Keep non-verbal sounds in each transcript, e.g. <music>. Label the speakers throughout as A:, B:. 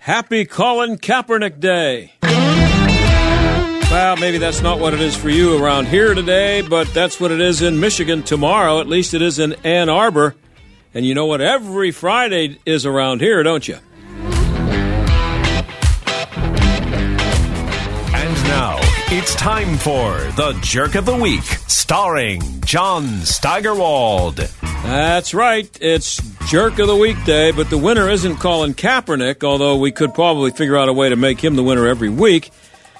A: Happy Colin Kaepernick Day. Well, maybe that's not what it is for you around here today, but that's what it is in Michigan tomorrow. At least it is in Ann Arbor. And you know what? Every Friday is around here, don't you?
B: It's time for the Jerk of the Week, starring John Steigerwald.
A: That's right. It's Jerk of the Week Day, but the winner isn't Colin Kaepernick, although we could probably figure out a way to make him the winner every week.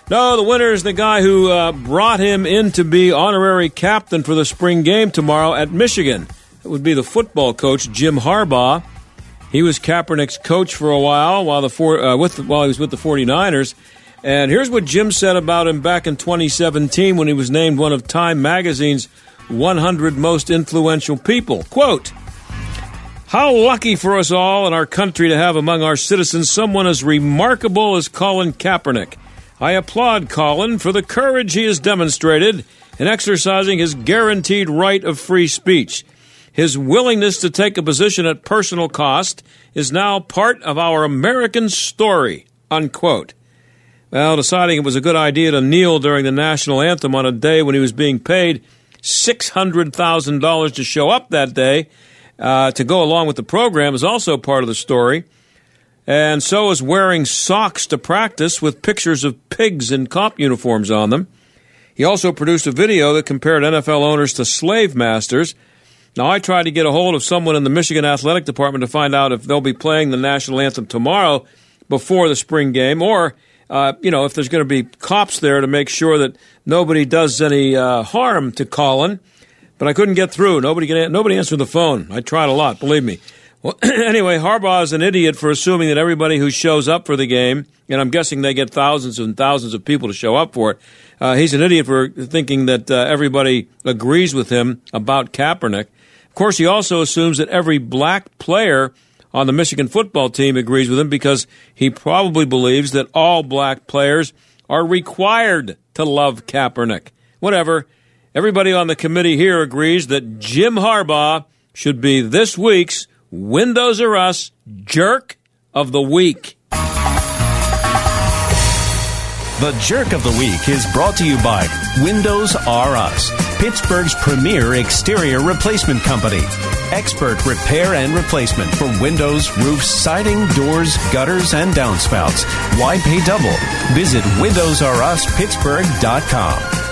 A: No, the winner is the guy who uh, brought him in to be honorary captain for the spring game tomorrow at Michigan. It would be the football coach, Jim Harbaugh. He was Kaepernick's coach for a while while, the four, uh, with, while he was with the 49ers. And here's what Jim said about him back in 2017 when he was named one of Time Magazine's 100 most influential people. Quote, how lucky for us all in our country to have among our citizens someone as remarkable as Colin Kaepernick. I applaud Colin for the courage he has demonstrated in exercising his guaranteed right of free speech. His willingness to take a position at personal cost is now part of our American story. Unquote. Well, deciding it was a good idea to kneel during the national anthem on a day when he was being paid $600,000 to show up that day uh, to go along with the program is also part of the story. And so is wearing socks to practice with pictures of pigs in cop uniforms on them. He also produced a video that compared NFL owners to slave masters. Now, I tried to get a hold of someone in the Michigan Athletic Department to find out if they'll be playing the national anthem tomorrow before the spring game, or uh, you know, if there's going to be cops there to make sure that nobody does any uh, harm to Colin. But I couldn't get through. Nobody nobody answered the phone. I tried a lot, believe me. Well, <clears throat> anyway, Harbaugh is an idiot for assuming that everybody who shows up for the game, and I'm guessing they get thousands and thousands of people to show up for it. Uh, he's an idiot for thinking that uh, everybody agrees with him about Kaepernick. Of course, he also assumes that every black player on the Michigan football team agrees with him because he probably believes that all black players are required to love Kaepernick. Whatever. Everybody on the committee here agrees that Jim Harbaugh should be this week's Windows R Us Jerk of the Week.
B: The Jerk of the Week is brought to you by Windows R Us, Pittsburgh's premier exterior replacement company. Expert repair and replacement for windows, roofs, siding, doors, gutters, and downspouts. Why pay double? Visit WindowsRUsPittsburgh.com.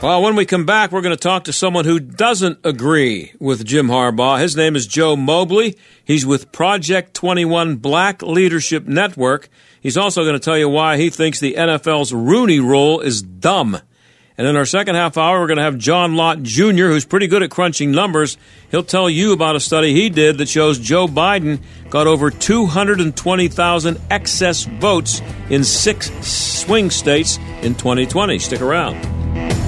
A: Well, when we come back, we're going to talk to someone who doesn't agree with Jim Harbaugh. His name is Joe Mobley. He's with Project 21 Black Leadership Network. He's also going to tell you why he thinks the NFL's Rooney Rule is dumb. And in our second half hour, we're going to have John Lott Jr., who's pretty good at crunching numbers. He'll tell you about a study he did that shows Joe Biden got over 220,000 excess votes in six swing states in 2020. Stick around.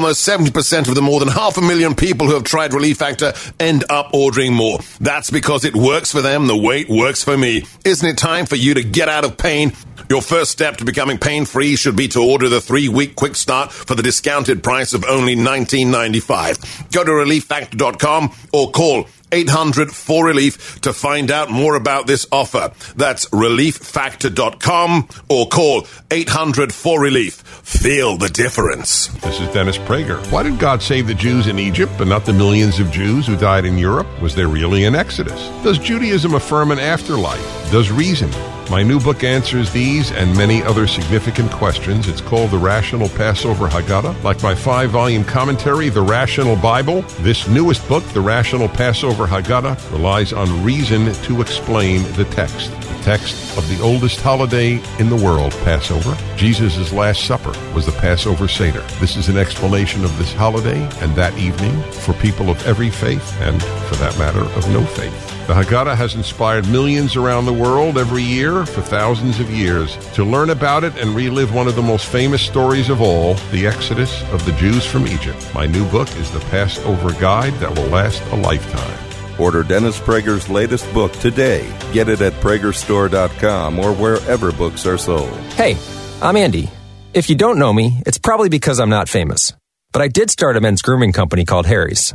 C: Almost 70% of the more than half a million people who have tried Relief Factor end up ordering more. That's because it works for them the way it works for me. Isn't it time for you to get out of pain? Your first step to becoming pain free should be to order the three week quick start for the discounted price of only $19.95. Go to relieffactor.com or call 800 4 Relief to find out more about this offer. That's relieffactor.com or call 800 4 Relief. Feel the difference.
D: This is Dennis Prager. Why did God save the Jews in Egypt but not the millions of Jews who died in Europe? Was there really an Exodus? Does Judaism affirm an afterlife? Does reason? My new book answers these and many other significant questions. It's called The Rational Passover Haggadah. Like my five volume commentary, The Rational Bible, this newest book, The Rational Passover Haggadah, relies on reason to explain the text. The text of the oldest holiday in the world, Passover. Jesus' Last Supper was the Passover Seder. This is an explanation of this holiday and that evening for people of every faith and, for that matter, of no faith. The Haggadah has inspired millions around the world every year for thousands of years. To learn about it and relive one of the most famous stories of all, the Exodus of the Jews from Egypt, my new book is the Passover Guide that will last a lifetime.
E: Order Dennis Prager's latest book today. Get it at pragerstore.com or wherever books are sold.
F: Hey, I'm Andy. If you don't know me, it's probably because I'm not famous. But I did start a men's grooming company called Harry's.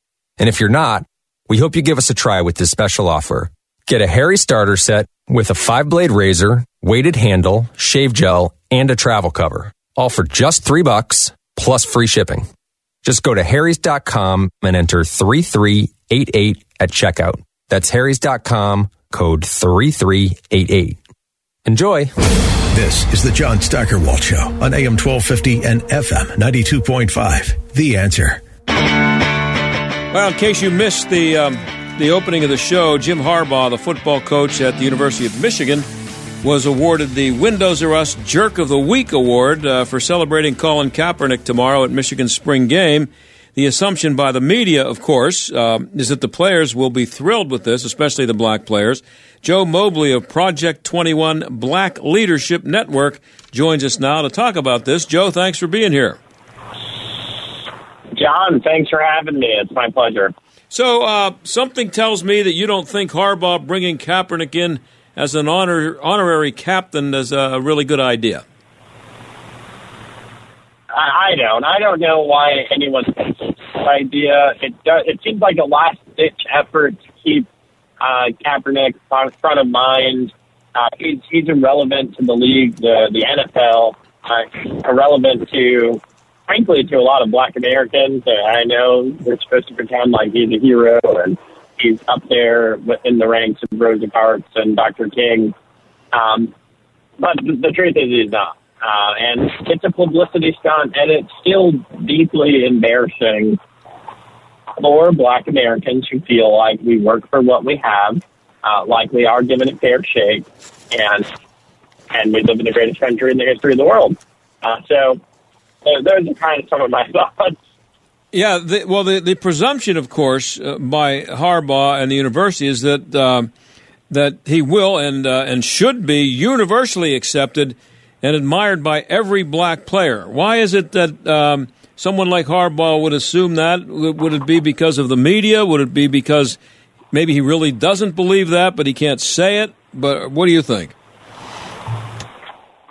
F: And if you're not, we hope you give us a try with this special offer. Get a Harry starter set with a five blade razor, weighted handle, shave gel, and a travel cover. All for just three bucks plus free shipping. Just go to harrys.com and enter 3388 at checkout. That's harrys.com, code 3388. Enjoy.
G: This is the John Steigerwald Show on AM 1250 and FM 92.5. The answer.
A: Well, in case you missed the um, the opening of the show, Jim Harbaugh, the football coach at the University of Michigan, was awarded the Windows R Us Jerk of the Week award uh, for celebrating Colin Kaepernick tomorrow at Michigan's spring game. The assumption by the media, of course, uh, is that the players will be thrilled with this, especially the black players. Joe Mobley of Project 21 Black Leadership Network joins us now to talk about this. Joe, thanks for being here.
H: John, thanks for having me. It's my pleasure.
A: So, uh, something tells me that you don't think Harbaugh bringing Kaepernick in as an honor, honorary captain is a really good idea.
H: I, I don't. I don't know why anyone thinks good idea. It does. It seems like a last ditch effort to keep uh, Kaepernick on front of mind. Uh, he's, he's irrelevant to the league, the the NFL. Uh, irrelevant to frankly, to a lot of black Americans. Uh, I know they're supposed to pretend like he's a hero and he's up there within the ranks of Rosa Parks and Dr. King. Um, but the, truth is, he's not. Uh, and it's a publicity stunt, and it's still deeply embarrassing for black Americans who feel like we work for what we have, uh, like we are given a fair shake, and and we live in the greatest country in the history of the world. Uh, so uh, those are kind of some of my <laughs> thoughts.
A: Yeah, the, well, the, the presumption, of course, uh, by Harbaugh and the university is that uh, that he will and uh, and should be universally accepted and admired by every black player. Why is it that um, someone like Harbaugh would assume that? Would it be because of the media? Would it be because maybe he really doesn't believe that, but he can't say it? But what do you think?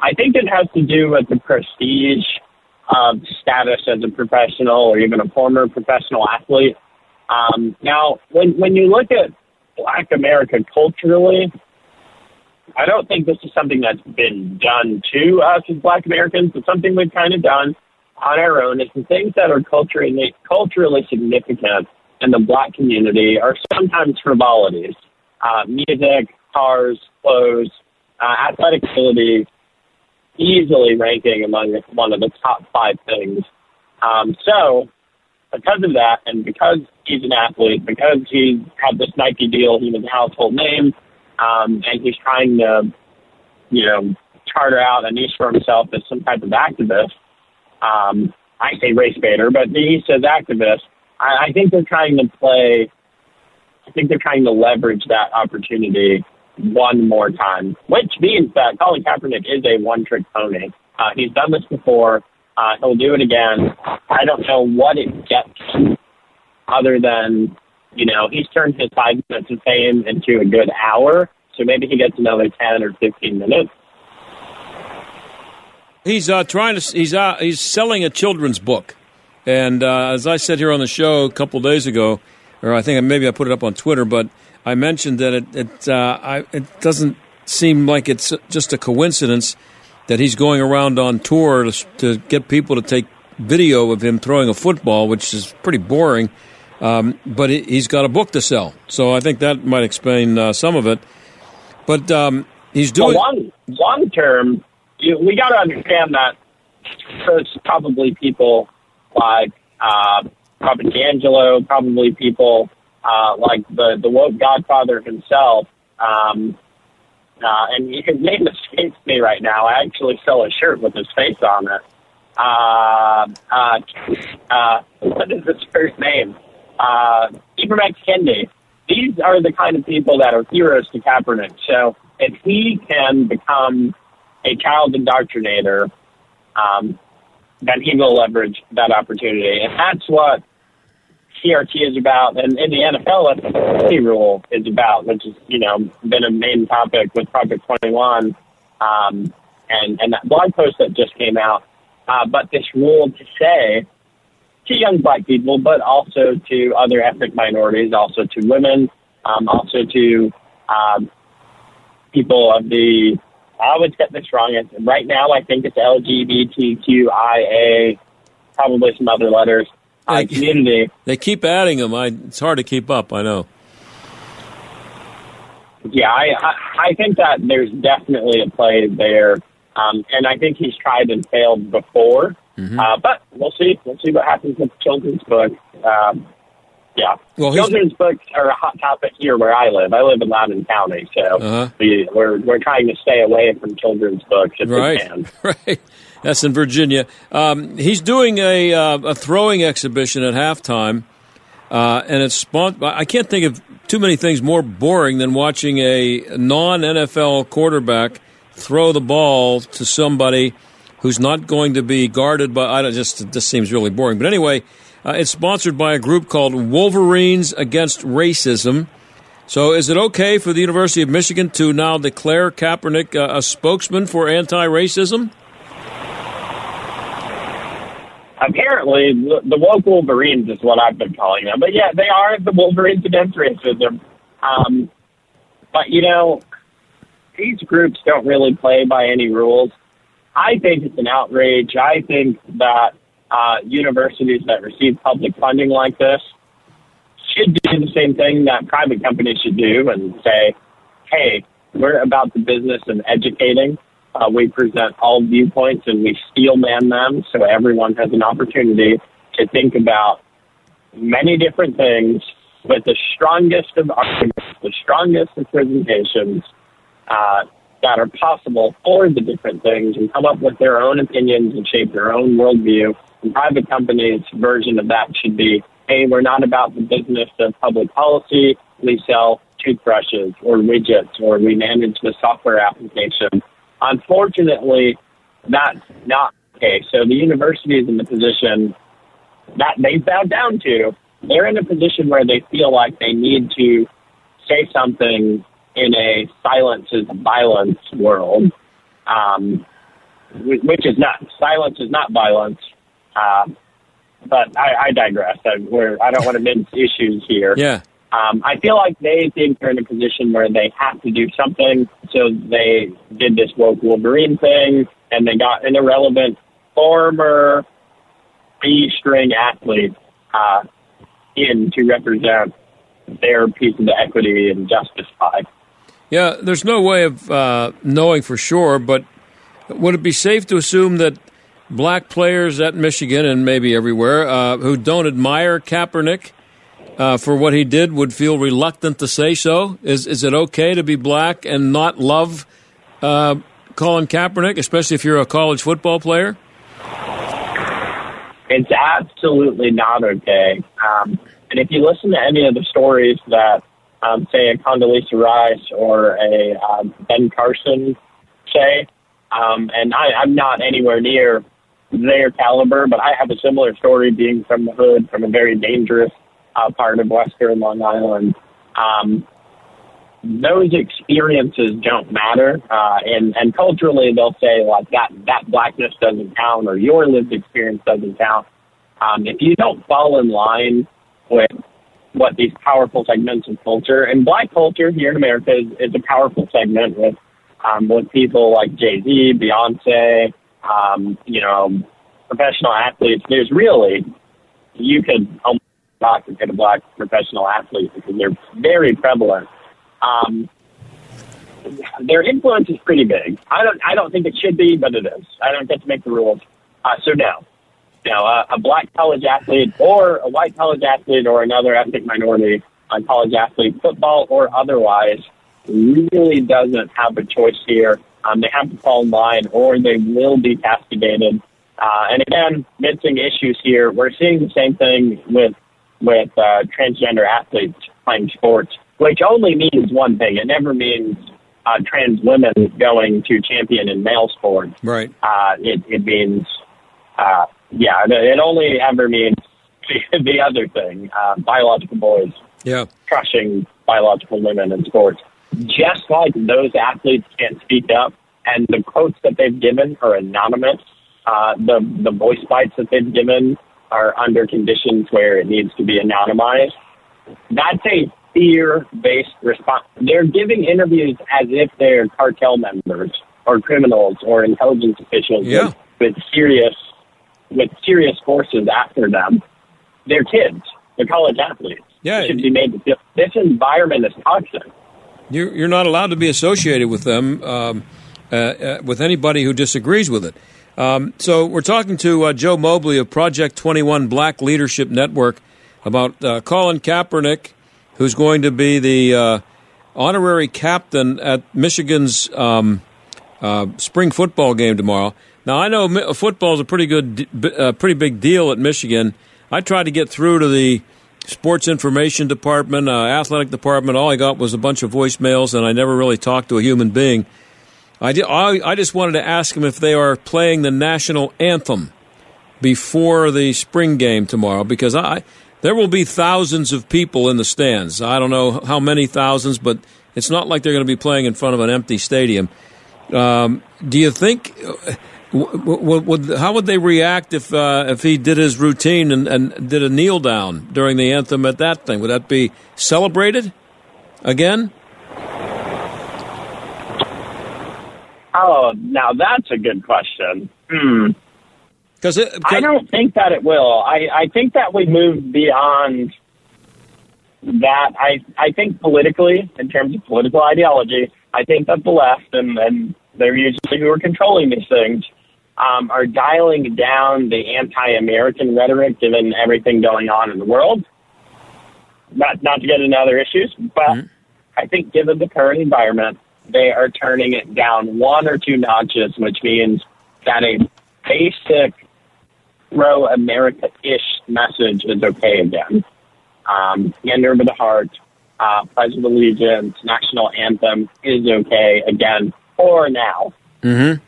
H: I think it has to do with the prestige of status as a professional or even a former professional athlete. Um, now, when when you look at Black America culturally, I don't think this is something that's been done to us as Black Americans, but something we've kind of done on our own. Is the things that are culturally culturally significant in the Black community are sometimes frivolities, uh, music, cars, clothes, uh, athletic ability, easily ranking among one of the top five things. Um, so, because of that, and because he's an athlete, because he had this Nike deal, he was a household name, um, and he's trying to, you know, charter out a niche for himself as some type of activist. Um, I say race baiter, but he says activist. I, I think they're trying to play. I think they're trying to leverage that opportunity one more time, which means that Colin Kaepernick is a one-trick pony. Uh, he's done this before. Uh, he'll do it again. I don't know what it gets other than, you know, he's turned his five minutes of fame into a good hour. So maybe he gets another 10 or 15 minutes.
A: He's uh, trying to. He's uh, he's selling a children's book, and uh, as I said here on the show a couple days ago, or I think maybe I put it up on Twitter, but I mentioned that it it, uh, I, it doesn't seem like it's just a coincidence that he's going around on tour to, to get people to take video of him throwing a football, which is pretty boring. Um, but he's got a book to sell, so I think that might explain uh, some of it. But um, he's doing
H: well, long long term. You, we got to understand that there's probably people like uh, probably people uh, like the the woke Godfather himself. Um, uh, and his name escapes me right now. I actually sell a shirt with his face on it. Uh, uh, uh, what is his first name? Uh, Ibram X. Kendi. These are the kind of people that are heroes to Kaepernick. So if he can become a child indoctrinator, um, then he will leverage that opportunity. And that's what CRT is about, and in the NFL, the rule is about, which has you know been a main topic with Project 21, um, and and that blog post that just came out. Uh, but this rule to say to young black people, but also to other ethnic minorities, also to women, um, also to um, people of the. I always get this wrong. Right now, I think it's LGBTQIA, probably some other letters community.
A: They keep adding them. I, it's hard to keep up. I know.
H: Yeah, I, I, I think that there's definitely a play there, um, and I think he's tried and failed before. Mm-hmm. Uh, but we'll see. We'll see what happens with children's book. Um, yeah, well, children's books are a hot topic here where I live. I live in Loudoun County, so uh-huh. we, we're we're trying to stay away from children's books if
A: right.
H: we can. <laughs>
A: Right. That's in Virginia. Um, he's doing a, uh, a throwing exhibition at halftime, uh, and it's spon- I can't think of too many things more boring than watching a non NFL quarterback throw the ball to somebody who's not going to be guarded by. I don't just this seems really boring. But anyway, uh, it's sponsored by a group called Wolverines Against Racism. So, is it okay for the University of Michigan to now declare Kaepernick uh, a spokesman for anti-racism?
H: Apparently the, the woke Wolverines is what I've been calling them. But yeah, they are the Wolverines against racism. Um, but you know, these groups don't really play by any rules. I think it's an outrage. I think that uh, universities that receive public funding like this should do the same thing that private companies should do and say, hey, we're about the business of educating uh, we present all viewpoints and we steel man them so everyone has an opportunity to think about many different things with the strongest of arguments, the strongest of presentations uh, that are possible for the different things and come up with their own opinions and shape their own worldview. And private companies' version of that should be, hey, we're not about the business of public policy. We sell toothbrushes or widgets or we manage the software application Unfortunately, that's not case. So the university is in the position that they've bowed down to. They're in a position where they feel like they need to say something in a silence is violence world, um, which is not. Silence is not violence. Uh, but I, I digress. I, I don't want to mince issues here.
A: Yeah.
H: Um, I feel like they think they're in a position where they have to do something, so they did this woke Wolverine thing, and they got an irrelevant former B string athlete uh, in to represent their piece of the equity and justice pie.
A: Yeah, there's no way of uh, knowing for sure, but would it be safe to assume that black players at Michigan and maybe everywhere uh, who don't admire Kaepernick uh, for what he did would feel reluctant to say so? Is is it okay to be black and not love uh, Colin Kaepernick, especially if you're a college football player?
H: It's absolutely not okay. Um, and if you listen to any of the stories that, um, say, a Condoleezza Rice or a um, Ben Carson say, um, and I, I'm not anywhere near their caliber, but I have a similar story being from the hood, from a very dangerous uh, part of Western Long Island. Um, those experiences don't matter, uh, and and culturally they'll say like that that blackness doesn't count or your lived experience doesn't count. Um, if you don't fall in line with what these powerful segments of culture and black culture here in America is, is a powerful segment with um, with people like Jay Z, Beyonce, um, you know, professional athletes. There's really you could almost not a black professional athlete because they're very prevalent um, their influence is pretty big. I don't I don't think it should be, but it is. I don't get to make the rules. Uh, so no, no, uh, a black college athlete or a white college athlete or another ethnic minority uh, college athlete, football or otherwise, really doesn't have a choice here. Um, they have to fall in line or they will be castigated. Uh, and again, mixing issues here. We're seeing the same thing with with uh, transgender athletes playing sports which only means one thing. It never means uh, trans women going to champion in male sports.
A: Right.
H: Uh, it, it means, uh, yeah, it only ever means <laughs> the other thing, uh, biological boys
A: yeah.
H: crushing biological women in sports. Just like those athletes can't speak up, and the quotes that they've given are anonymous, uh, the, the voice bites that they've given are under conditions where it needs to be anonymized. That's a fear-based response. They're giving interviews as if they're cartel members or criminals or intelligence officials
A: yeah.
H: with, with serious with serious forces after them. They're kids. They're college athletes.
A: Yeah,
H: they should be made to feel this environment is toxic.
A: You're, you're not allowed to be associated with them, um, uh, uh, with anybody who disagrees with it. Um, so we're talking to uh, Joe Mobley of Project 21 Black Leadership Network about uh, Colin Kaepernick who's going to be the uh, honorary captain at Michigan's um, uh, spring football game tomorrow. Now I know football is a pretty good, uh, pretty big deal at Michigan. I tried to get through to the sports information department, uh, athletic department. All I got was a bunch of voicemails, and I never really talked to a human being. I, did, I, I just wanted to ask them if they are playing the national anthem before the spring game tomorrow because I there will be thousands of people in the stands. I don't know how many thousands, but it's not like they're going to be playing in front of an empty stadium. Um, do you think? W- w- how would they react if uh, if he did his routine and, and did a kneel down during the anthem at that thing? Would that be celebrated again?
H: Oh, now that's a good question. Hmm.
A: Because
H: I don't think that it will. I, I think that we move beyond that. I I think politically, in terms of political ideology, I think that the left and and they're usually who are controlling these things um, are dialing down the anti-American rhetoric, given everything going on in the world. Not not to get into other issues, but mm-hmm. I think given the current environment, they are turning it down one or two notches, which means that a basic pro America ish message is okay again. Um, hand over the heart, uh, Pledge of Allegiance, national anthem is okay again for now.
A: Mm-hmm.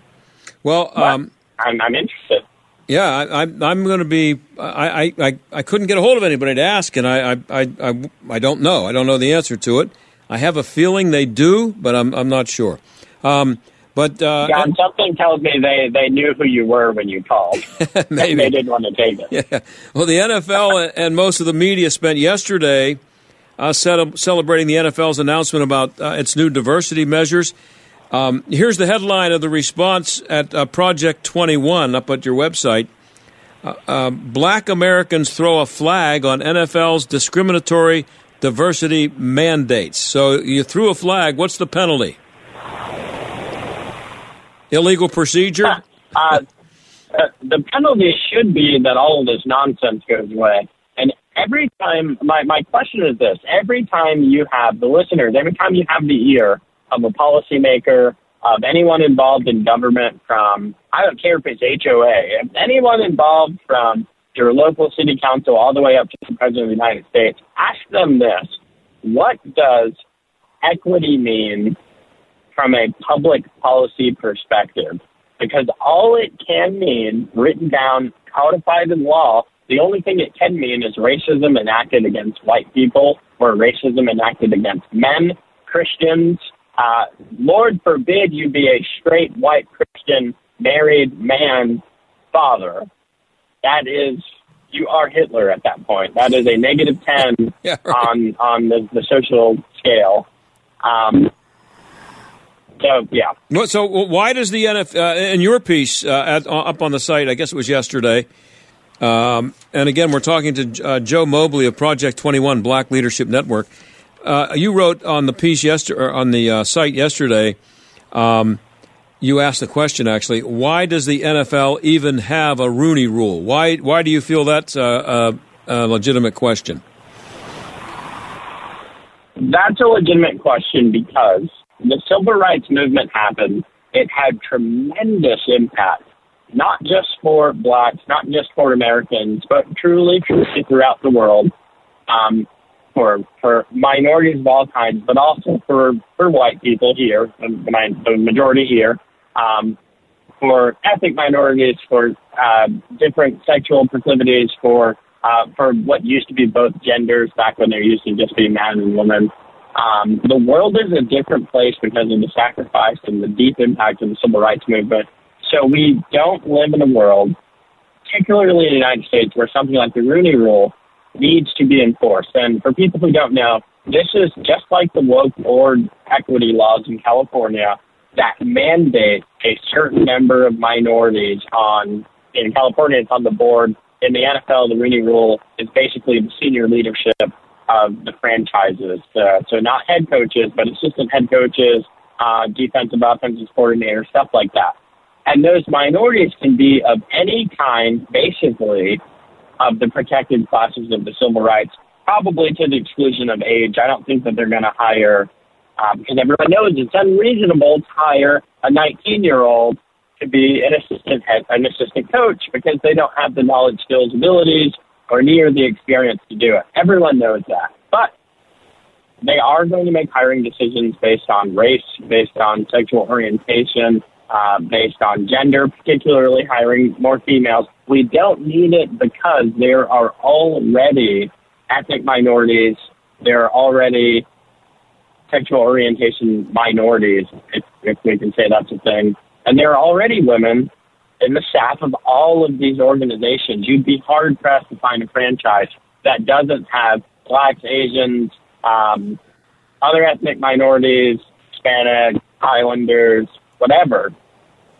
A: Well, um,
H: I'm, I'm interested.
A: Yeah, I, am I'm going to be. I, I, I couldn't get a hold of anybody to ask, and I, I, I, I don't know. I don't know the answer to it. I have a feeling they do, but I'm, I'm not sure. Um, But uh,
H: John, something tells me they, they knew who you were when you called. <laughs>
A: Maybe.
H: they didn't want to take it.
A: Yeah. Well, the NFL and most of the media spent yesterday uh, set celebrating the NFL's announcement about uh, its new diversity measures. Um, here's the headline of the response at uh, Project 21 up at your website. Uh, uh, black Americans throw a flag on NFL's discriminatory diversity mandates. So you threw a flag. What's the penalty? Illegal procedure?
H: Uh, uh, the penalty should be that all this nonsense goes away. And every time, my, my question is this every time you have the listeners, every time you have the ear of a policymaker, of anyone involved in government, from, I don't care if it's HOA, if anyone involved from your local city council all the way up to the President of the United States, ask them this what does equity mean from a public policy perspective. Because all it can mean, written down, codified in law, the only thing it can mean is racism enacted against white people or racism enacted against men, Christians. Uh, Lord forbid you be a straight white Christian married man father. That is, you are Hitler at that point. That is a negative 10 <laughs>
A: yeah, right.
H: on, on the, the social scale. Um, so yeah.
A: So why does the NFL uh, in your piece uh, at, uh, up on the site? I guess it was yesterday. Um, and again, we're talking to uh, Joe Mobley of Project Twenty One Black Leadership Network. Uh, you wrote on the piece yesterday on the uh, site yesterday. Um, you asked the question actually: Why does the NFL even have a Rooney Rule? Why Why do you feel that's a, a, a legitimate question?
H: That's a legitimate question because the civil rights movement happened, it had tremendous impact, not just for blacks, not just for Americans, but truly, truly throughout the world, um, for for minorities of all kinds, but also for for white people here, the, the majority here, um, for ethnic minorities, for uh, different sexual proclivities, for uh, for what used to be both genders back when there used to just be man and woman. Um, the world is a different place because of the sacrifice and the deep impact of the civil rights movement. So we don't live in a world, particularly in the United States, where something like the Rooney Rule needs to be enforced. And for people who don't know, this is just like the woke board equity laws in California that mandate a certain number of minorities on, in California, it's on the board. In the NFL, the Rooney Rule is basically the senior leadership of the franchises. Uh, so not head coaches, but assistant head coaches, uh, defensive, offensive coordinators, stuff like that. And those minorities can be of any kind, basically, of the protected classes of the civil rights, probably to the exclusion of age. I don't think that they're going to hire, because everyone knows it's unreasonable to hire a 19 year old to be an assistant head, an assistant coach because they don't have the knowledge, skills, abilities, or near the experience to do it. Everyone knows that. But they are going to make hiring decisions based on race, based on sexual orientation, uh, based on gender, particularly hiring more females. We don't need it because there are already ethnic minorities, there are already sexual orientation minorities, if, if we can say that's a thing. And there are already women in the staff of all of these organizations, you'd be hard pressed to find a franchise that doesn't have blacks, Asians, um, other ethnic minorities, Hispanic, Islanders, whatever.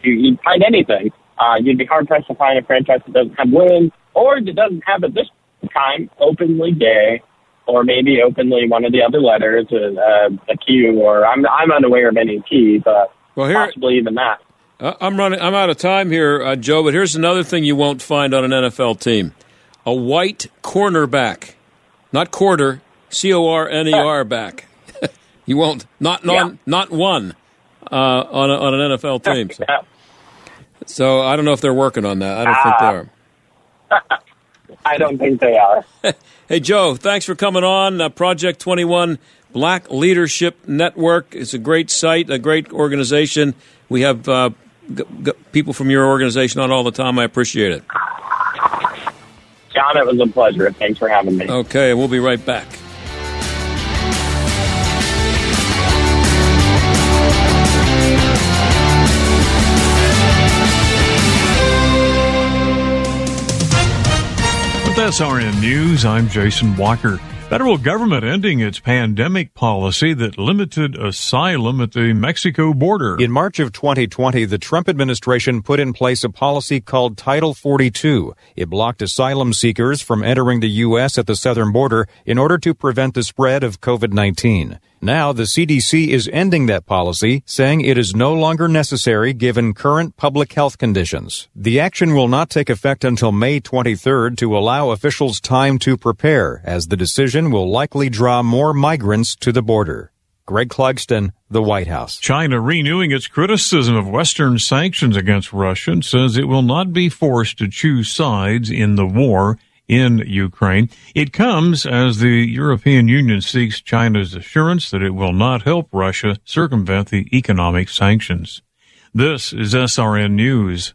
H: You, you'd find anything. Uh, you'd be hard pressed to find a franchise that doesn't have women or that doesn't have at this time openly gay or maybe openly one of the other letters, uh, a Q, or I'm I'm unaware of any T, but well, here, possibly even that.
A: Uh, I'm running. I'm out of time here, uh, Joe. But here's another thing you won't find on an NFL team: a white cornerback, not quarter, C O R N E R <laughs> back. <laughs> you won't. Not not yeah. not one uh, on a, on an NFL team. So. so. I don't know if they're working on that. I don't think they
H: are. <laughs> I don't think they are.
A: Hey, Joe, thanks for coming on. Uh, Project 21 Black Leadership Network is a great site, a great organization. We have uh, g- g- people from your organization on all the time. I appreciate it.
H: John, it was a pleasure. Thanks for having me.
A: Okay, we'll be right back.
I: SRN News, I'm Jason Walker. Federal government ending its pandemic policy that limited asylum at the Mexico border.
J: In March of 2020, the Trump administration put in place a policy called Title 42. It blocked asylum seekers from entering the U.S. at the southern border in order to prevent the spread of COVID-19. Now the CDC is ending that policy, saying it is no longer necessary given current public health conditions. The action will not take effect until May 23rd to allow officials time to prepare, as the decision will likely draw more migrants to the border. Greg Clugston, the White House.
I: China renewing its criticism of Western sanctions against Russia says it will not be forced to choose sides in the war in Ukraine. It comes as the European Union seeks China's assurance that it will not help Russia circumvent the economic sanctions. This is SRN News.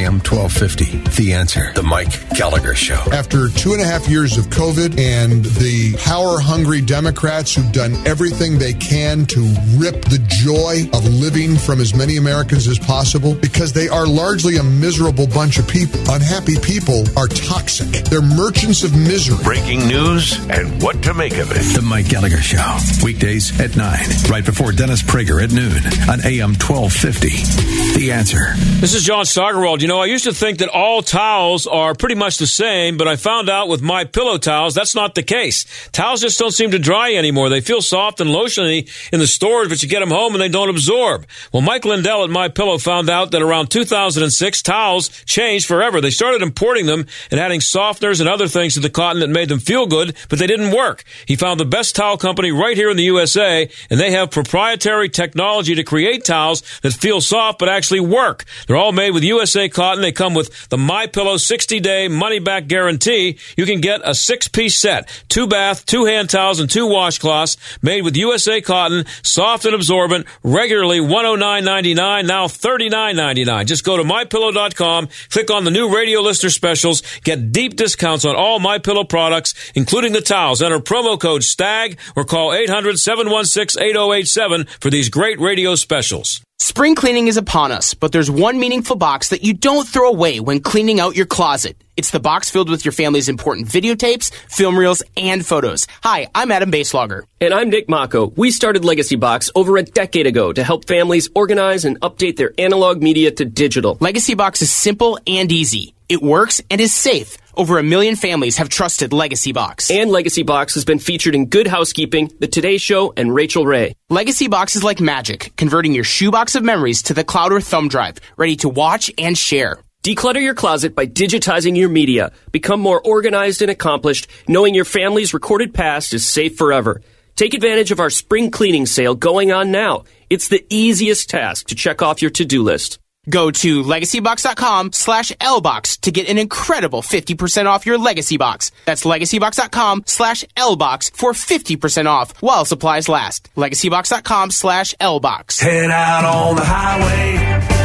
G: AM 1250, The Answer, The Mike Gallagher Show.
K: After two and a half years of COVID and the power hungry Democrats who've done everything they can to rip the joy of living from as many Americans as possible because they are largely a miserable bunch of people. Unhappy people are toxic. They're merchants of misery.
G: Breaking news and what to make of it. The Mike Gallagher Show, weekdays at 9, right before Dennis Prager at noon on AM 1250. The Answer.
A: This is John Steigerwald. You know, I used to think that all towels are pretty much the same, but I found out with my pillow towels that's not the case. Towels just don't seem to dry anymore. They feel soft and lotiony in the stores, but you get them home and they don't absorb. Well, Mike Lindell at My Pillow found out that around 2006, towels changed forever. They started importing them and adding softeners and other things to the cotton that made them feel good, but they didn't work. He found the best towel company right here in the USA, and they have proprietary technology to create towels that feel soft but actually work. They're all made with USA cotton. They come with the My Pillow 60 day money back guarantee. You can get a six piece set, two bath, two hand towels, and two washcloths made with USA cotton, soft and absorbent, regularly $109.99, now $39.99. Just go to mypillow.com, click on the new radio listener specials, get deep discounts on all My Pillow products, including the towels. Enter promo code STAG or call 800 716 8087 for these great radio specials.
L: Spring cleaning is upon us, but there's one meaningful box that you don't throw away when cleaning out your closet. It's the box filled with your family's important videotapes, film reels, and photos. Hi, I'm Adam Baselogger.
M: And I'm Nick Mako. We started Legacy Box over a decade ago to help families organize and update their analog media to digital.
L: Legacy Box is simple and easy. It works and is safe. Over a million families have trusted Legacy Box.
M: And Legacy Box has been featured in Good Housekeeping, The Today Show, and Rachael Ray.
L: Legacy Box is like magic, converting your shoebox of memories to the cloud or thumb drive, ready to watch and share.
M: Declutter your closet by digitizing your media. Become more organized and accomplished, knowing your family's recorded past is safe forever. Take advantage of our spring cleaning sale going on now. It's the easiest task to check off your to-do list.
L: Go to legacybox.com slash lbox to get an incredible 50% off your legacy box. That's legacybox.com slash lbox for 50% off while supplies last. legacybox.com slash lbox.
N: Head out on the highway.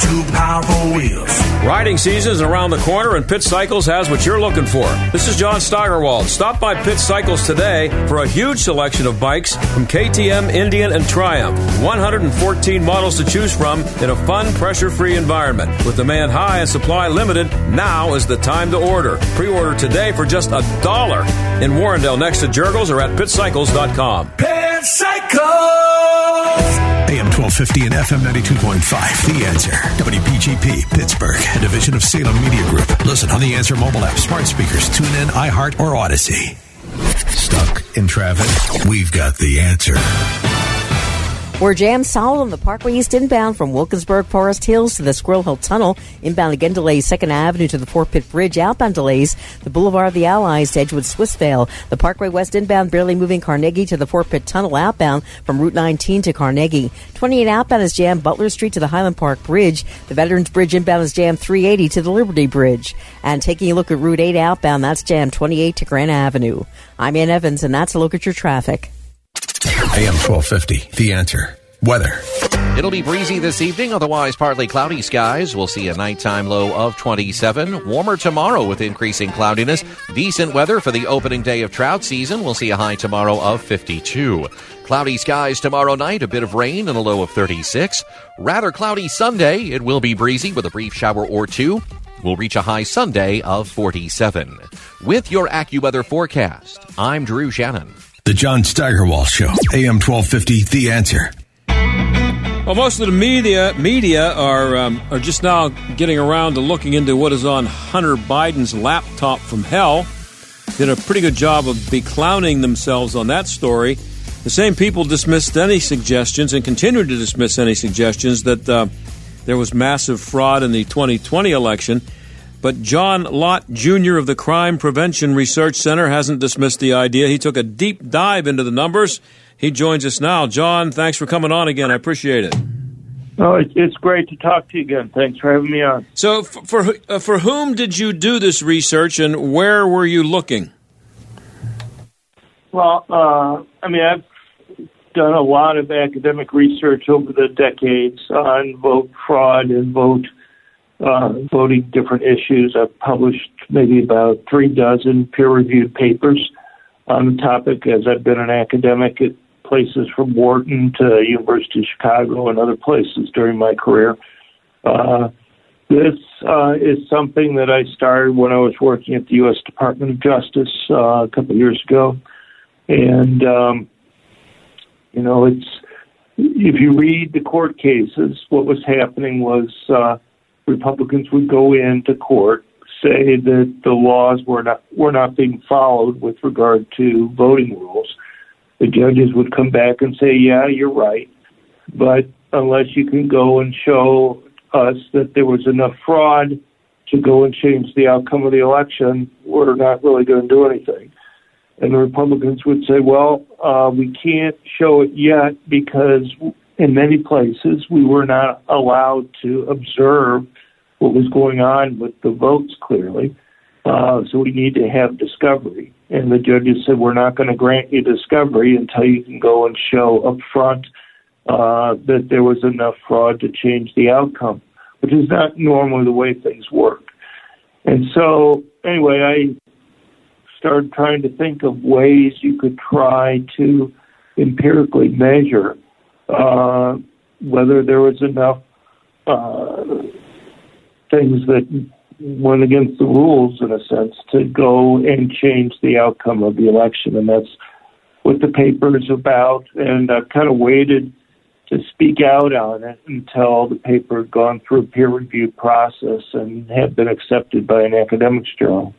N: Two powerful wheels.
A: Riding season is around the corner, and Pit Cycles has what you're looking for. This is John Steigerwald. Stop by Pit Cycles today for a huge selection of bikes from KTM, Indian, and Triumph. 114 models to choose from in a fun, pressure free environment. With demand high and supply limited, now is the time to order. Pre order today for just a dollar in Warrendale next to Jergel's or at pitcycles.com.
N: Pit Cycles!
G: AM 1250 and FM 92.5. The Answer. WPGP, Pittsburgh, a division of Salem Media Group. Listen on the Answer mobile app, smart speakers, tune in, iHeart, or Audacy. Stuck in traffic? We've got the answer.
O: We're jammed solid on the Parkway East inbound from Wilkinsburg Forest Hills to the Squirrel Hill Tunnel. Inbound again delays 2nd Avenue to the Fort Pitt Bridge. Outbound delays the Boulevard of the Allies to Edgewood Swissvale. The Parkway West inbound barely moving Carnegie to the Fort Pitt Tunnel. Outbound from Route 19 to Carnegie. 28 outbound is jammed Butler Street to the Highland Park Bridge. The Veterans Bridge inbound is jammed 380 to the Liberty Bridge. And taking a look at Route 8 outbound, that's jammed 28 to Grant Avenue. I'm Ann Evans, and that's a look at your traffic.
G: AM 1250, The Answer. Weather.
P: It'll be breezy this evening, otherwise partly cloudy skies. We'll see a nighttime low of 27. Warmer tomorrow with increasing cloudiness. Decent weather for the opening day of trout season. We'll see a high tomorrow of 52. Cloudy skies tomorrow night, a bit of rain and a low of 36. Rather cloudy Sunday. It will be breezy with a brief shower or two. We'll reach a high Sunday of 47. With your AccuWeather forecast, I'm Drew Shannon.
G: The John Steigerwald Show. AM 1250, The Answer.
A: Well, most of the media media are um, are just now getting around to looking into what is on Hunter Biden's laptop from hell. Did a pretty good job of beclowning themselves on that story. The same people dismissed any suggestions and continue to dismiss any suggestions that uh, there was massive fraud in the 2020 election. But John Lott Jr. of the Crime Prevention Research Center hasn't dismissed the idea. He took a deep dive into the numbers he joins us now. John, thanks for coming on again. I appreciate it.
Q: Oh, it's great to talk to you again. Thanks for having me on.
A: So, for for, uh, for whom did you do this research, and where were you looking?
Q: Well, uh, I mean, I've done a lot of academic research over the decades on vote fraud and vote uh, voting different issues. I've published maybe about three dozen peer-reviewed papers on the topic as I've been an academic at places from Wharton to University of Chicago and other places during my career. Uh, this uh, is something that I started when I was working at the U.S. Department of Justice uh, a couple of years ago, and um, you know, it's if you read the court cases, what was happening was uh, Republicans would go into court, say that the laws were not were not being followed with regard to voting rules, the judges would come back and say, yeah, you're right. But unless you can go and show us that there was enough fraud to go and change the outcome of the election, we're not really going to do anything. And the Republicans would say, well, uh, we can't show it yet because in many places we were not allowed to observe what was going on with the votes clearly. Uh, so we need to have discovery. And the judges said, we're not going to grant you discovery until you can go and show up front uh, that there was enough fraud to change the outcome, which is not normally the way things work. And so, anyway, I started trying to think of ways you could try to empirically measure uh, whether there was enough uh, things that went against the rules in a sense to go and change the outcome of the election, and that's what the paper is about. And I've kind of waited to speak out on it until the paper had gone through a peer review process and had been accepted by an academics journal.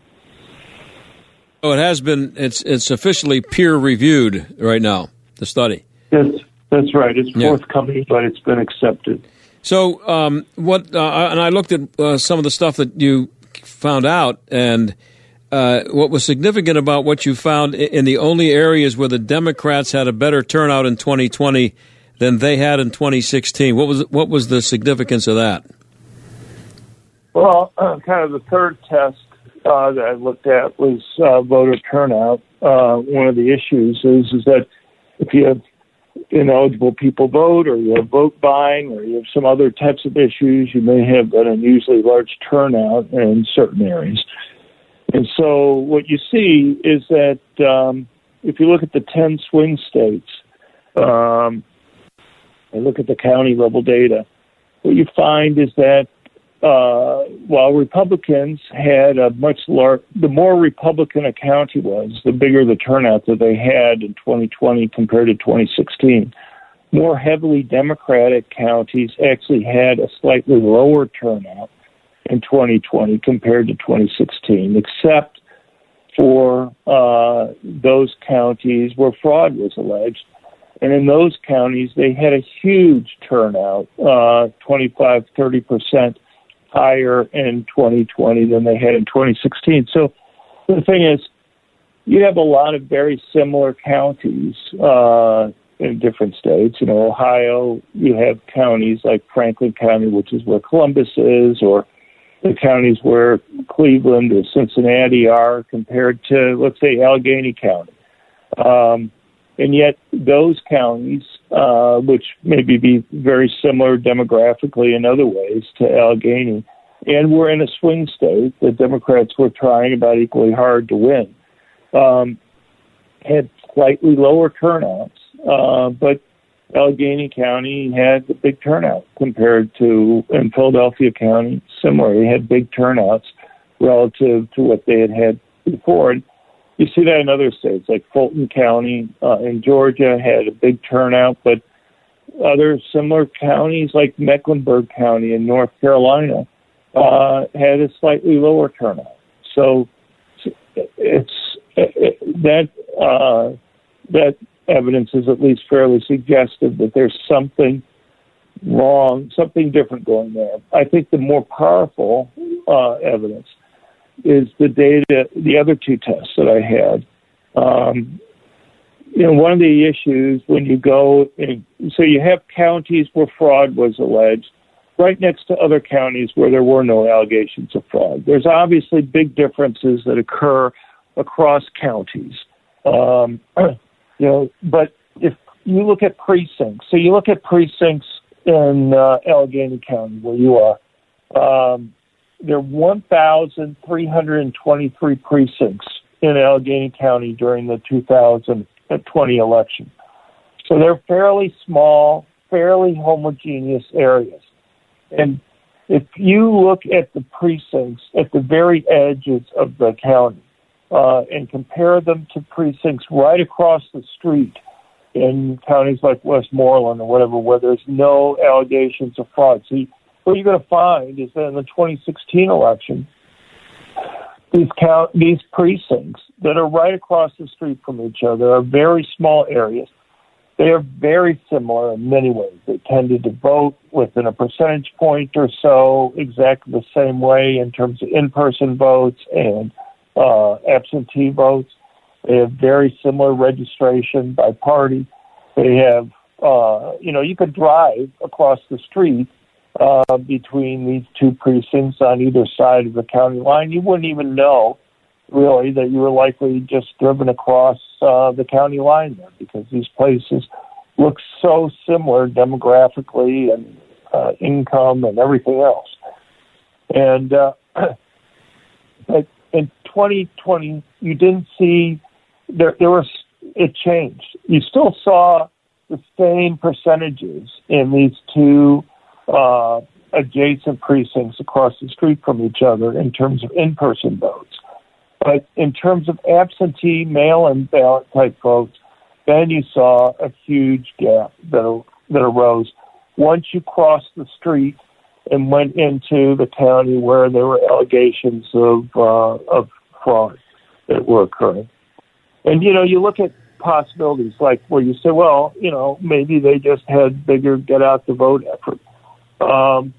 A: Oh, it has been. It's it's officially peer reviewed right now. The study.
Q: Yes, that's right. It's forthcoming, but it's been accepted.
A: So, um, what? Uh, and I looked at uh, some of the stuff that you found out, and uh, what was significant about what you found in the only areas where the Democrats had a better turnout in 2020 than they had in 2016. What was what was the significance of that?
Q: Well, uh, kind of the third test uh, that I looked at was uh, voter turnout. one of the issues is is that if you have ineligible people vote, or you have vote buying, or you have some other types of issues, you may have an unusually large turnout in certain areas. And so, what you see is that um, if you look at the 10 swing states um, and look at the county level data, what you find is that uh, while Republicans had a much larger, the more Republican a county was, the bigger the turnout that they had in 2020 compared to 2016. more heavily Democratic counties actually had a slightly lower turnout in 2020 compared to 2016, except for uh, those counties where fraud was alleged. And in those counties, they had a huge turnout, uh, 25, 30% higher in 2020 than they had in 2016. So the thing is, you have a lot of very similar counties uh, in different states. You know, Ohio, you have counties like Franklin County, which is where Columbus is, or the counties where Cleveland or Cincinnati are compared to, let's say, Allegheny County. Um, and yet, those counties, uh, which maybe be very similar demographically in other ways to Allegheny, and we're in a swing state, the Democrats were trying about equally hard to win, um, had slightly lower turnouts. Uh, but Allegheny County had a big turnout compared to, in Philadelphia County, similarly, had big turnouts relative to what they had had before. And you see that in other states, like Fulton County uh, in Georgia had a big turnout, but other similar counties like Mecklenburg County in North Carolina uh, had a slightly lower turnout. So it's it, that uh, that evidence is at least fairly suggestive that there's something wrong, something different going there. I think the more powerful uh, evidence is the data, the other two tests that I had. Um, you know, one of the issues when you go, in, so you have counties where fraud was alleged, right next to other counties where there were no allegations of fraud. There's obviously big differences that occur across counties. Um, <clears throat> you know, but if you look at precincts, so you look at precincts in uh, Allegheny County where you are, um, there are 1,323 precincts in Allegheny County during the 2020 election. So they're fairly small, fairly homogeneous areas. And if you look at the precincts at the very edges of the county uh, and compare them to precincts right across the street in counties like Westmoreland or whatever, where there's no allegations of fraud, see, what you're going to find is that in the 2016 election, these count these precincts that are right across the street from each other are very small areas they are very similar in many ways. They tended to vote within a percentage point or so, exactly the same way in terms of in person votes and uh, absentee votes. They have very similar registration by party. They have, uh, you know, you could drive across the street uh, between these two precincts on either side of the county line. You wouldn't even know really that you were likely just driven across uh, the county line there because these places look so similar demographically and uh, income and everything else. And uh, <clears throat> in 2020, you didn't see there. There was it changed. You still saw the same percentages in these two uh, adjacent precincts across the street from each other in terms of in-person votes. But in terms of absentee mail-in ballot type votes, then you saw a huge gap that that arose once you crossed the street and went into the county where there were allegations of uh, of fraud that were occurring. And you know, you look at possibilities like where you say, well, you know, maybe they just had bigger get out the vote effort. Um,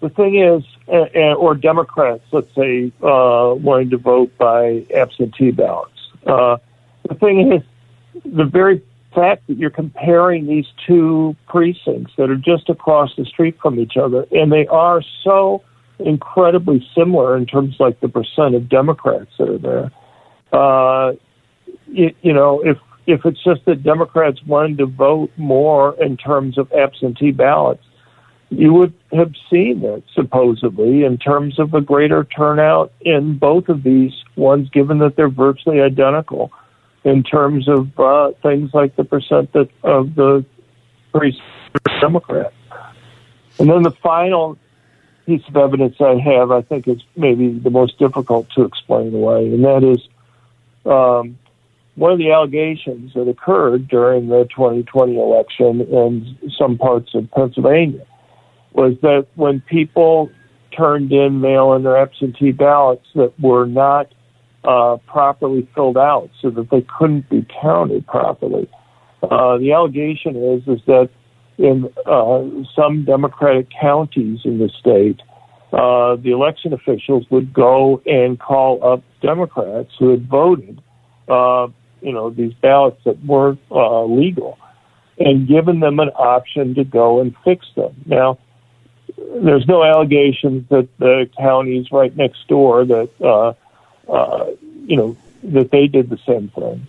Q: the thing is, or Democrats, let's say, uh, wanting to vote by absentee ballots. Uh, the thing is, the very fact that you're comparing these two precincts that are just across the street from each other, and they are so incredibly similar in terms like the percent of Democrats that are there. Uh, you, you know, if if it's just that Democrats wanted to vote more in terms of absentee ballots, you would have seen that supposedly in terms of a greater turnout in both of these ones, given that they're virtually identical in terms of uh, things like the percent that, of the Democrat. And then the final piece of evidence I have, I think, is maybe the most difficult to explain away, and that is um, one of the allegations that occurred during the 2020 election in some parts of Pennsylvania was that when people turned in mail-in or absentee ballots that were not uh, properly filled out, so that they couldn't be counted properly. Uh, the allegation is is that in uh, some Democratic counties in the state, uh, the election officials would go and call up Democrats who had voted, uh, you know, these ballots that weren't uh, legal, and given them an option to go and fix them. Now, there's no allegations that the counties right next door that uh, uh, you know that they did the same thing,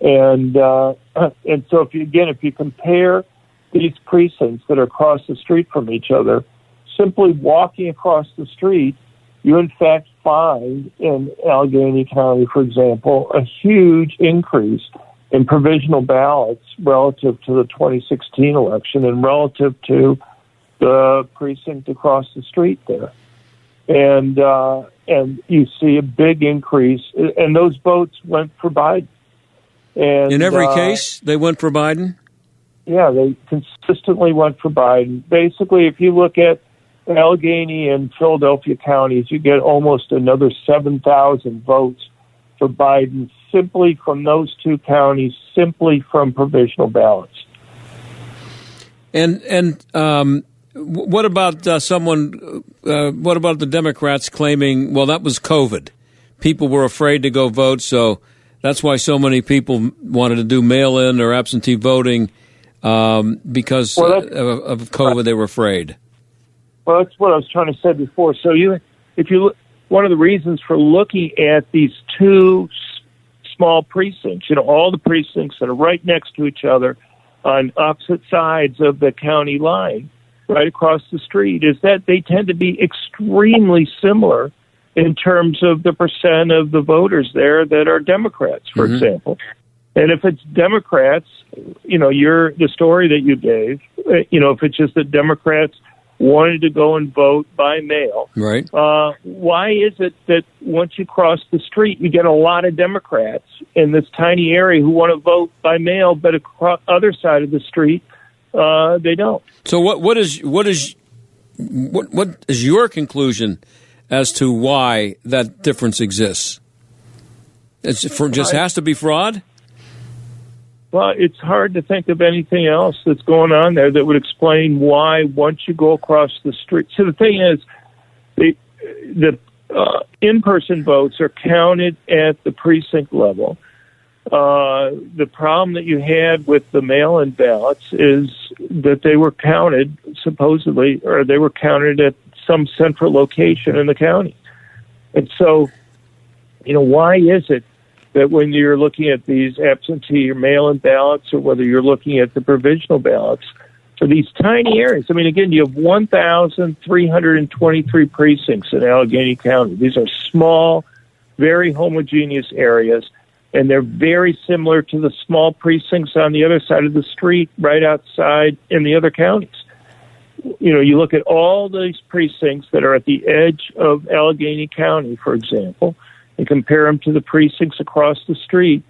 Q: and uh, <clears throat> and so if you again if you compare these precincts that are across the street from each other, simply walking across the street, you in fact find in Allegheny County, for example, a huge increase in provisional ballots relative to the 2016 election and relative to the precinct across the street there. And uh, and you see a big increase, and those votes went for Biden. And
A: In every
Q: uh,
A: case, they went for Biden.
Q: yeah, they consistently went for Biden. Basically, if you look at Allegheny and Philadelphia counties, you get almost another 7,000 votes for Biden simply from those two counties, simply from provisional ballots.
A: And and um, what about uh, someone? Uh, what about the Democrats claiming? Well, that was COVID. People were afraid to go vote, so that's why so many people wanted to do mail-in or absentee voting um, because
Q: Well,
A: of, of COVID. They were afraid.
Q: Well, that's what I was trying to say before. So you, if you look, one of the reasons for looking at these two s- small precincts, you know, all the precincts that are right next to each other on opposite sides of the county line, right across the street, is that they tend to be extremely similar in terms of the percent of the voters there that are Democrats, for
A: Mhm.
Q: example. And if it's Democrats, you know, you're the story that you gave, uh, you know, if it's just that Democrats wanted to go and vote by mail,
A: Right.
Q: uh, why is it that once you cross the street, you get a lot of Democrats in this tiny area who want to vote by mail, but across other side of the street, uh, they don't?
A: So what what is what is what what is your conclusion as to why that difference exists? It's for, just has to be fraud.
Q: Well, it's hard to think of anything else that's going on there that would explain why once you go across the street. So the thing is, the the uh, in-person votes are counted at the precinct level. Uh, the problem that you had with the mail-in ballots is that they were counted supposedly, or they were counted at some central location in the county. And so, you know, why is it that when you're looking at these absentee or mail-in ballots, or whether you're looking at the provisional ballots, for these tiny areas. I mean, again, you have 1,323 precincts in Allegheny County. These are small, very homogeneous areas, and they're very similar to the small precincts on the other side of the street, right outside in the other counties. You know, you look at all these precincts that are at the edge of Allegheny County, for example, and compare them to the precincts across the street.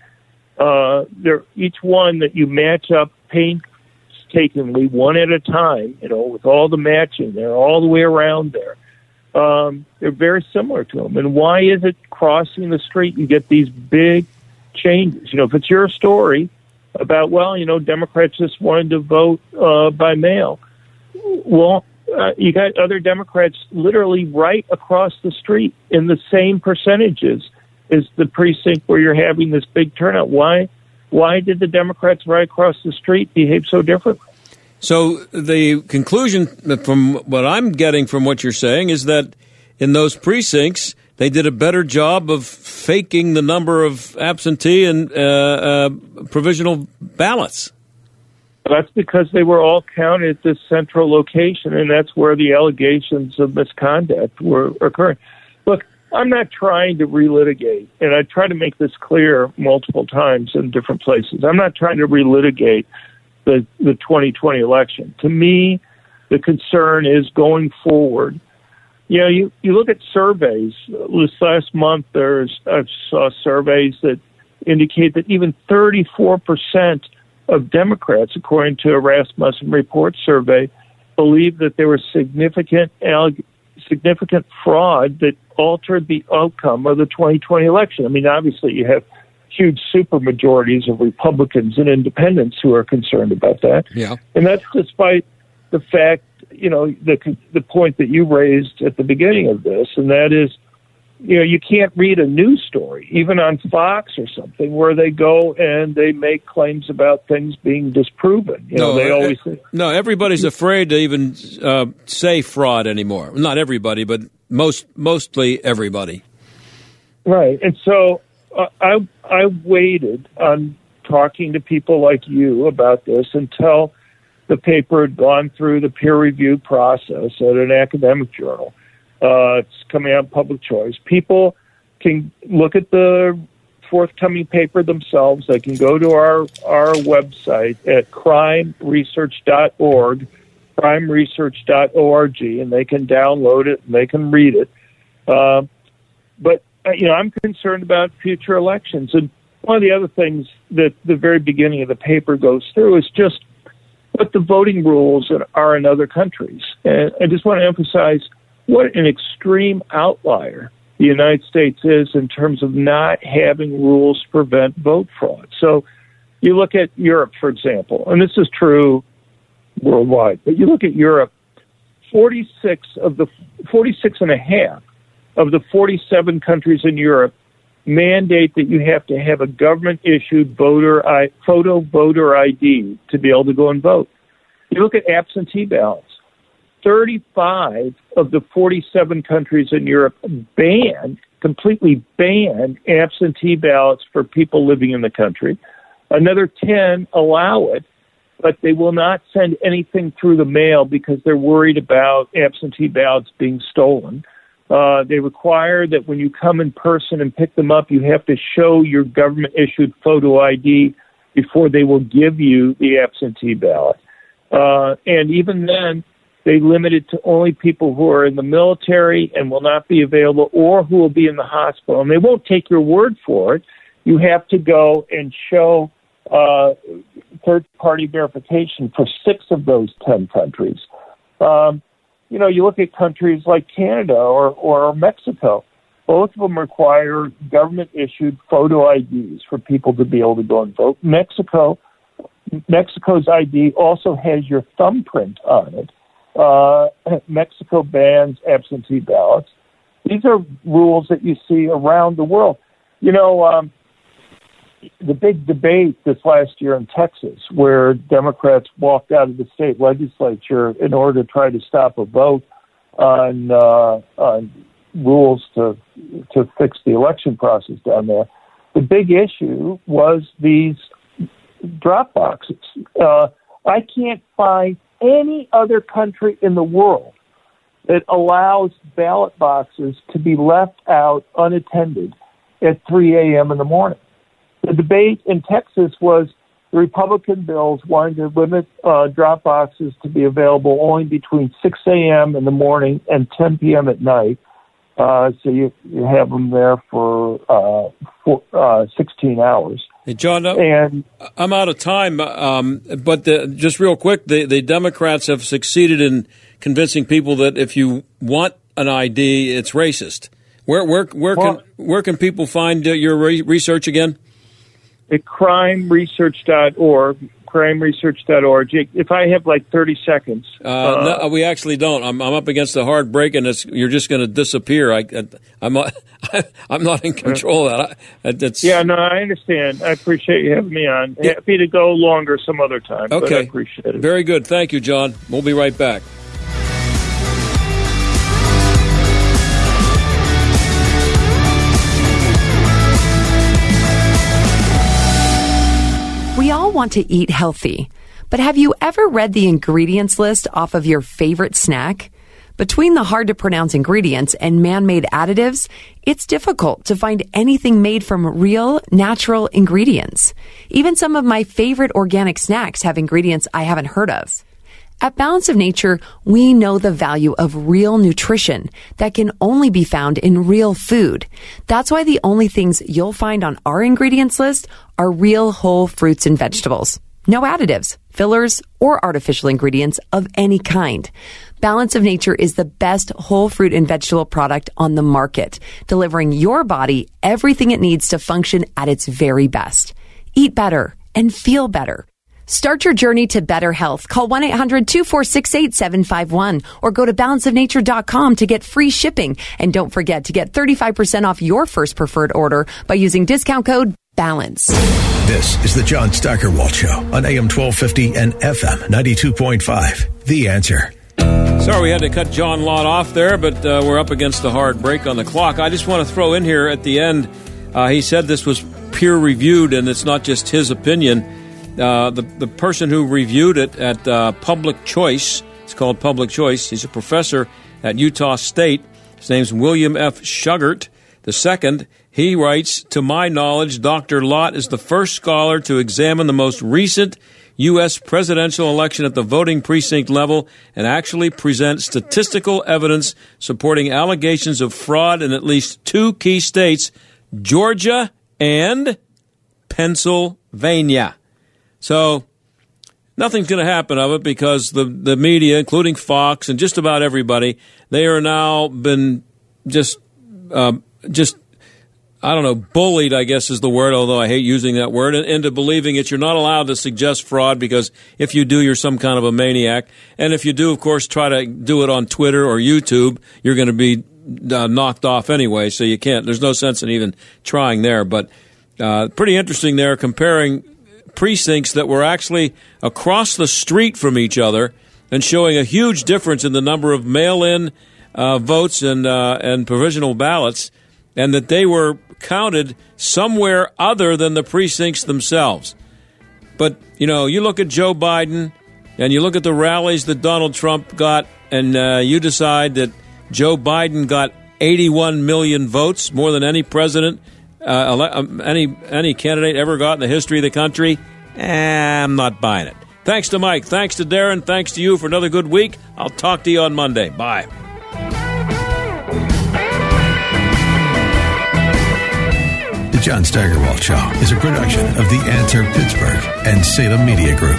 Q: Uh, they're each one that you match up painstakingly, one at a time. You know, with all the matching there, all the way around there. Um, they're very similar to them. And why is it crossing the street you get these big changes? You know, if it's your story about well, you know, Democrats just wanted to vote uh, by mail. Well, uh, you got other Democrats literally right across the street in the same percentages as the precinct where you're having this big turnout. Why? Why did the Democrats right across the street behave so differently?
A: So the conclusion from what I'm getting from what you're saying is that in those precincts they did a better job of faking the number of absentee and uh, uh, provisional ballots.
Q: That's because they were all counted at this central location, and that's where the allegations of misconduct were occurring. Look, I'm not trying to relitigate, and I try to make this clear multiple times in different places. I'm not trying to relitigate the, the 2020 election. To me, the concern is going forward. You know, you, you look at surveys. This last month, there's I saw surveys that indicate that even 34% of Democrats, according to a Rasmussen report survey, believe that there was significant significant fraud that altered the outcome of the 2020 election. I mean, obviously, you have huge supermajorities of Republicans and independents who are concerned about that.
A: Yeah.
Q: And that's despite the fact, you know, the the point that you raised at the beginning of this, and that is, you know, you can't read a news story, even on Fox or something, where they go and they make claims about things being disproven. You know, they
A: uh,
Q: always
A: no. Everybody's afraid to even uh, say fraud anymore. Not everybody, but most mostly everybody.
Q: Right, and so uh, I I waited on talking to people like you about this until the paper had gone through the peer review process at an academic journal. Uh, it's coming out in public choice. People can look at the forthcoming paper themselves. They can go to our, our website at crimeresearch.org, crimeresearch.org, and they can download it and they can read it. Uh, but, uh, you know, I'm concerned about future elections. And one of the other things that the very beginning of the paper goes through is just what the voting rules are in other countries. And I just want to emphasize what an extreme outlier the United States is in terms of not having rules to prevent vote fraud. So you look at Europe, for example, and this is true worldwide, but you look at Europe, 46 of the 46 and a half of the 47 countries in Europe mandate that you have to have a government issued voter I, photo voter ID to be able to go and vote. You look at absentee ballots. 35 of the 47 countries in Europe ban, completely ban absentee ballots for people living in the country. Another 10 allow it, but they will not send anything through the mail because they're worried about absentee ballots being stolen. Uh, they require that when you come in person and pick them up, you have to show your government issued photo ID before they will give you the absentee ballot. Uh, and even then, they limit it to only people who are in the military and will not be available or who will be in the hospital. And they won't take your word for it. You have to go and show uh, third party verification for six of those 10 countries. Um, you know, you look at countries like Canada or, or Mexico, both of them require government issued photo IDs for people to be able to go and vote. Mexico, Mexico's ID also has your thumbprint on it. Uh, <laughs> Mexico bans absentee ballots. These are rules that you see around the world. You know, um, the big debate this last year in Texas, where Democrats walked out of the state legislature in order to try to stop a vote on, uh, on rules to to fix the election process down there. The big issue was these drop boxes. Uh, I can't find any other country in the world that allows ballot boxes to be left out unattended at 3 a.m. in the morning. The debate in Texas was the Republican bills wanted to limit uh, drop boxes to be available only between 6 a.m. in the morning and 10 p.m. at night. Uh, so you, you have them there for, uh, for uh, 16 hours.
A: Hey, John, uh,
Q: and
A: I'm out of time, um, but the, just real quick, the, the Democrats have succeeded in convincing people that if you want an ID, it's racist. Where where where
Q: well,
A: can where can people find uh, your re- research again?
Q: At crimeresearch.org, crimeresearch.org. If I have like 30 seconds.
A: Uh, uh, no, we actually don't. I'm, I'm, up against a hard break, and you're just going to disappear. I, am not, <laughs> I'm not in control of that. It's,
Q: yeah, no, I understand. I appreciate you having me on. Happy to go longer some other time.
A: Okay.
Q: I appreciate it.
A: Very good. Thank you, John. We'll be right back.
R: We all want to eat healthy, but have you ever read the ingredients list off of your favorite snack? Between the hard to pronounce ingredients and man made additives, it's difficult to find anything made from real, natural ingredients. Even some of my favorite organic snacks have ingredients I haven't heard of. At Balance of Nature, we know the value of real nutrition that can only be found in real food. That's why the only things you'll find on our ingredients list are real whole fruits and vegetables. No additives, fillers, or artificial ingredients of any kind. Balance of Nature is the best whole fruit and vegetable product on the market, delivering your body everything it needs to function at its very best. Eat better and feel better. Start your journey to better health. Call 1-800-246-8751 or go to balanceofnature.com to get free shipping. And don't forget to get 35% off your first preferred order by using discount code BALANCE.
G: This is the John Steigerwald Show on AM 1250 and FM 92.5. The answer.
A: Sorry we had to cut John Lott off there, but uh, we're up against the hard break on the clock. I just want to throw in here at the end, uh, he said this was peer reviewed and it's not just his opinion. Uh, the, the person who reviewed it at uh, Public Choice, it's called Public Choice, he's a professor at Utah State. His name's William F. The second, he writes, To my knowledge, Dr. Lott is the first scholar to examine the most recent U.S. presidential election at the voting precinct level and actually present statistical evidence supporting allegations of fraud in at least two key states, Georgia and Pennsylvania. So nothing's going to happen of it because the the media, including Fox and just about everybody, they are now been just uh, just I don't know bullied. I guess is the word, although I hate using that word, into believing it. you're not allowed to suggest fraud because if you do, you're some kind of a maniac, and if you do, of course, try to do it on Twitter or YouTube, you're going to be uh, knocked off anyway. So you can't. There's no sense in even trying there, but. Uh, pretty interesting there comparing precincts that were actually across the street from each other and showing a huge difference in the number of mail-in uh, votes and uh, and provisional ballots, and that they were counted somewhere other than the precincts themselves. But you know, you look at Joe Biden and you look at the rallies that Donald Trump got, and uh, you decide that Joe Biden got 81 million votes, more than any president uh, um, any any candidate ever got in the history of the country? Eh, I'm not buying it. Thanks to Mike. Thanks to Darren. Thanks to you for another good week. I'll talk to you on Monday. Bye.
G: The John Steigerwald Show is a production of The Answer Pittsburgh and Salem Media Group.